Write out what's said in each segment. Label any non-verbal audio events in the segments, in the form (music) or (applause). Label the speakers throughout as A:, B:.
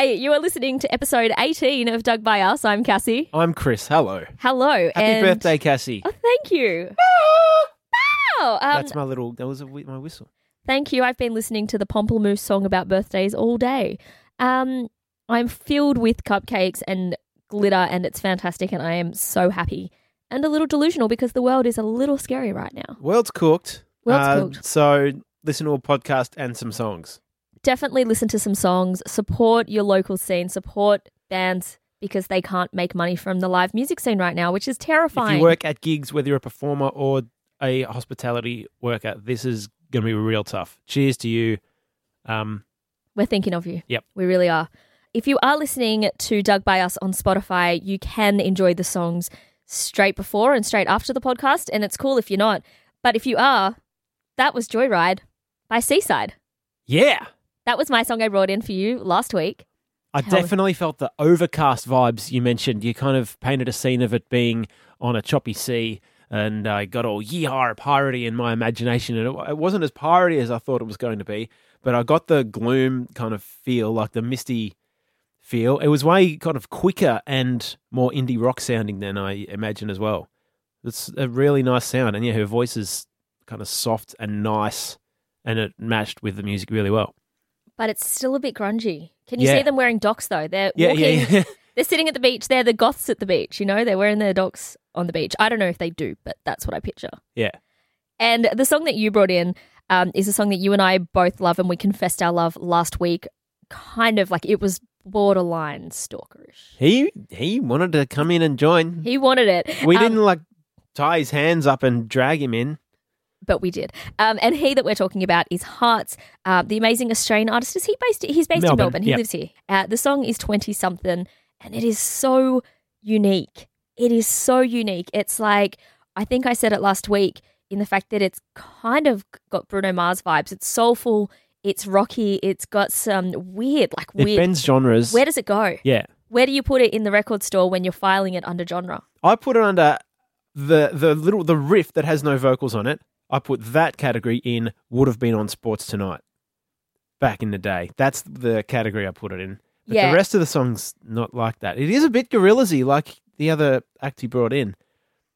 A: Hey, you are listening to episode 18 of Dug by Us. I'm Cassie.
B: I'm Chris. Hello.
A: Hello.
B: Happy
A: and-
B: birthday, Cassie.
A: Oh, thank you. Wow. Um,
B: That's my little. That was a, my whistle.
A: Thank you. I've been listening to the Pomplamoose song about birthdays all day. Um, I'm filled with cupcakes and glitter, and it's fantastic, and I am so happy and a little delusional because the world is a little scary right now.
B: World's cooked.
A: World's
B: Uh,
A: cooked.
B: So listen to a podcast and some songs.
A: Definitely listen to some songs, support your local scene, support bands because they can't make money from the live music scene right now, which is terrifying.
B: If you work at gigs, whether you're a performer or a hospitality worker, this is going to be real tough. Cheers to you. Um,
A: We're thinking of you.
B: Yep.
A: We really are. If you are listening to Dug by Us on Spotify, you can enjoy the songs straight before and straight after the podcast, and it's cool if you're not. But if you are, that was Joyride by Seaside.
B: yeah,
A: That was my song I brought in for you last week.
B: I definitely felt the overcast vibes you mentioned. You kind of painted a scene of it being on a choppy sea, and I got all yeehaw piratey in my imagination, and it, it wasn't as piratey as I thought it was going to be. But I got the gloom kind of feel, like the misty feel. It was way kind of quicker and more indie rock sounding than I imagined as well. It's a really nice sound, and yeah, her voice is kind of soft and nice, and it matched with the music really well.
A: But it's still a bit grungy. Can you
B: Yeah.
A: see them wearing docks though? They're
B: Yeah,
A: walking,
B: yeah, (laughs)
A: they're sitting at the beach. They're the goths at the beach, you know? They're wearing their docks on the beach. I don't know if they do, but that's what I picture.
B: yeah.
A: And the song that you brought in um, is a song that you and I both love, and we confessed our love last week. Kind of like it was borderline stalkerish.
B: He he wanted to come in and join.
A: He wanted it.
B: We
A: Um,
B: didn't like tie his hands up and drag him in.
A: But we did. Um, and he that we're talking about is Harts, uh, the amazing Australian artist. Is he based? He's based in
B: Melbourne,
A: Melbourne. He
B: yep.
A: lives here. Uh, the song is twenty something, and it is so unique. It is so unique. It's like I think I said it last week in the fact that it's kind of got Bruno Mars vibes. It's soulful. It's rocky. It's got some weird, like
B: It
A: weird.
B: bends genres.
A: Where does it go?
B: yeah,
A: Where do you put it in the record store when you're filing it under genre?
B: I put it under the the little the riff that has no vocals on it. I put that category in. Would have been on Sports Tonight back in the day. That's the category I put it in. But
A: Yeah.
B: the rest of the songs not like that. It is a bit Gorillaz-y, like the other act he brought in,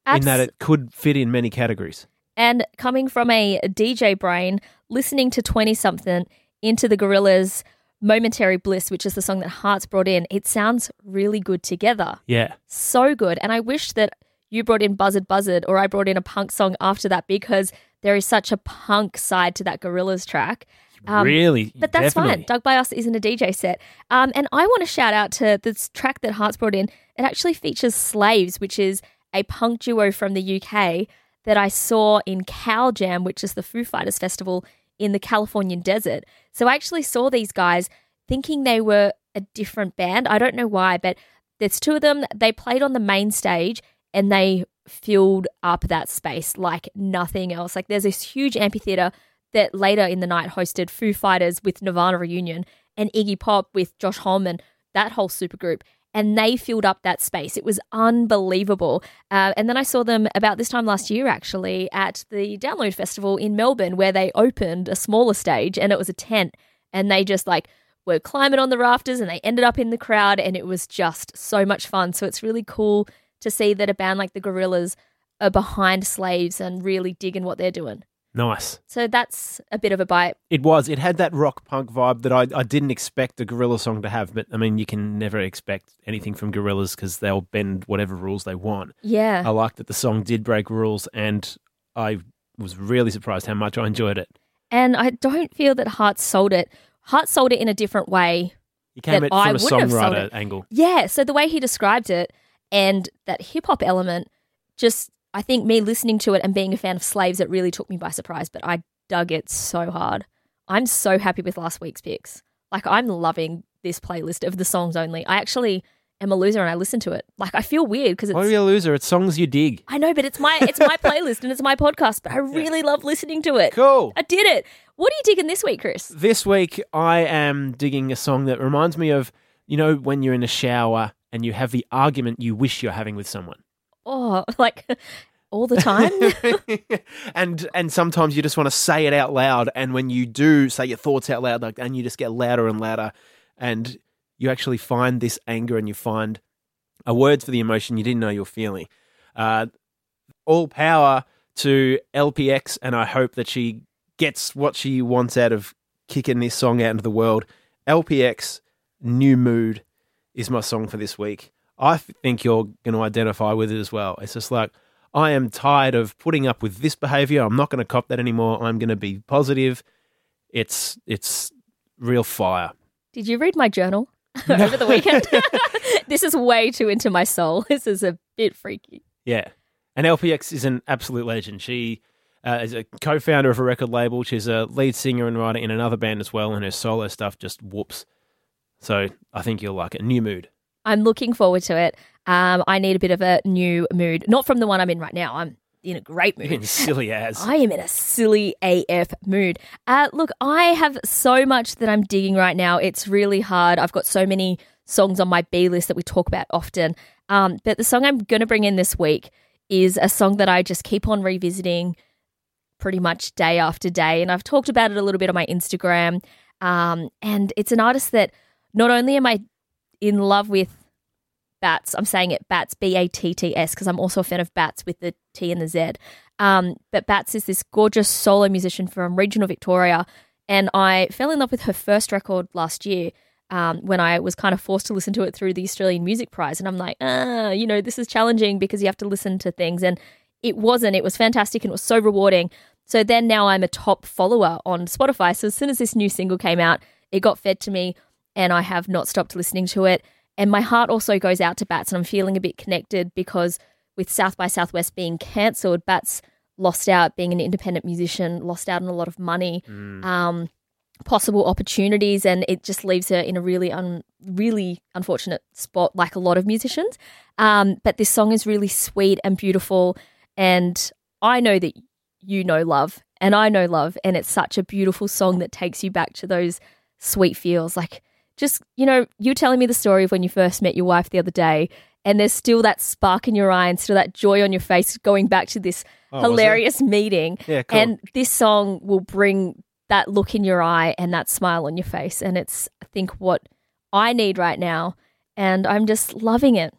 B: in that it could fit in many categories.
A: And coming from a DJ brain, listening to 20 something into the Gorillaz' Momentary Bliss, which is the song that Harts brought in, it sounds really good together.
B: Yeah,
A: So good. And I wish that you brought in Buzzard Buzzard or I brought in a punk song after that because there is such a punk side to that Gorillaz track. Um,
B: really.
A: But that's
B: definitely.
A: fine. Dug by Us isn't a DJ set. Um, and I want to shout out to this track that Harts brought in. It actually features Slaves, which is a punk duo from the UK that I saw in Cal Jam, which is the Foo Fighters festival in the Californian desert. So I actually saw these guys thinking they were a different band. I don't know why, but there's two of them. They played on the main stage and they filled up that space like nothing else. Like there's this huge amphitheater that later in the night hosted Foo Fighters with Nirvana reunion and Iggy Pop with Josh Homme and that whole supergroup. And they filled up that space. It was unbelievable. Uh, and then I saw them about this time last year, actually, at the Download Festival in Melbourne, where they opened a smaller stage and it was a tent. And they just like were climbing on the rafters and they ended up in the crowd. And it was just so much fun. So it's really cool to see that a band like the Gorillaz are behind slaves and really digging what they're doing.
B: nice.
A: So that's a bit of a bite.
B: It was. It had that rock punk vibe that I, I didn't expect a Gorilla song to have. But I mean, you can never expect anything from Gorillaz because they'll bend whatever rules they want.
A: Yeah.
B: I liked that the song did break rules, and I was really surprised how much I enjoyed it.
A: And I don't feel that Heart sold it. Heart sold it in a different way.
B: You came
A: That
B: at
A: I
B: from a
A: have sold
B: songwriter angle.
A: Yeah. So the way he described it and that hip hop element, just, I think me listening to it and being a fan of Slaves, it really took me by surprise. But I dug it so hard. I'm so happy with last week's picks. Like, I'm loving this playlist of the songs only. I actually am a loser and I listen to it. Like, I feel weird because it's.
B: Why are you a loser? It's songs you dig.
A: I know, but it's my it's my playlist and it's my podcast, but I really love listening to it.
B: Cool.
A: I did it. What are you digging this week, Chris?
B: This week, I am digging a song that reminds me of, you know, when you're in a shower and you have the argument you wish you're having with someone.
A: Oh, (laughs) like all the time? (laughs) (laughs)
B: and and sometimes you just want to say it out loud and when you do say your thoughts out loud like and you just get louder and louder and you actually find this anger and you find a word for the emotion you didn't know you were feeling. Uh, all power to LPX, and I hope that she gets what she wants out of kicking this song out into the world. LPX, New Mood is my song for this week. I think you're going to identify with it as well. It's just like, I am tired of putting up with this behavior. I'm not going to cop that anymore. I'm going to be positive. It's it's real fire.
A: Did you read my journal (laughs) over the weekend? (laughs) (laughs) this is way too into my soul. This is a bit freaky.
B: Yeah. And LPX is an absolute legend. She uh, is a co-founder of a record label. She's a lead singer and writer in another band as well, and her solo stuff just whoops. So I think you'll like it. New mood.
A: I'm looking forward to it. Um, I need a bit of a new mood, not from the one I'm in right now. I'm in a great mood.
B: In silly as. (laughs)
A: I am in a silly AF mood. Uh, look, I have so much that I'm digging right now. It's really hard. I've got so many songs on my B list that we talk about often. Um, but the song I'm going to bring in this week is a song that I just keep on revisiting pretty much day after day. And I've talked about it a little bit on my Instagram. Um, and it's an artist that not only am I in love with Batts, I'm saying it Batts, B A T T S, because I'm also a fan of bats with the T and the Z. Um, but Batts is this gorgeous solo musician from regional Victoria. And I fell in love with her first record last year um, when I was kind of forced to listen to it through the Australian Music Prize. And I'm like, ah, you know, this is challenging because you have to listen to things. And it wasn't. It was fantastic and it was so rewarding. So then now I'm a top follower on Spotify. So as soon as this new single came out, it got fed to me and I have not stopped listening to it. And my heart also goes out to Batts, and I'm feeling a bit connected because with South by Southwest being cancelled, Batts lost out being an independent musician, lost out on a lot of money. Mm. Um, possible opportunities and it just leaves her in a really un, really unfortunate spot like a lot of musicians um, but this song is really sweet and beautiful and i know that you know love and i know love and it's such a beautiful song that takes you back to those sweet feels like just you know you telling me the story of when you first met your wife the other day and there's still that spark in your eye and still that joy on your face going back to this oh, hilarious meeting
B: yeah, cool.
A: and this song will bring that look in your eye and that smile on your face. And it's, I think, what I need right now. And I'm just loving it.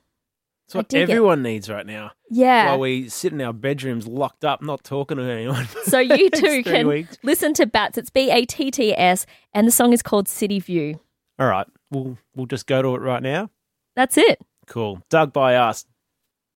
B: It's what everyone it. needs right now.
A: Yeah.
B: While we sit in our bedrooms locked up, not talking to anyone.
A: So you too can weeks. listen to Batts. It's B A T T S, and the song is called City View.
B: All right. We'll, we'll just go to it right now.
A: That's it.
B: Cool. Dug by us.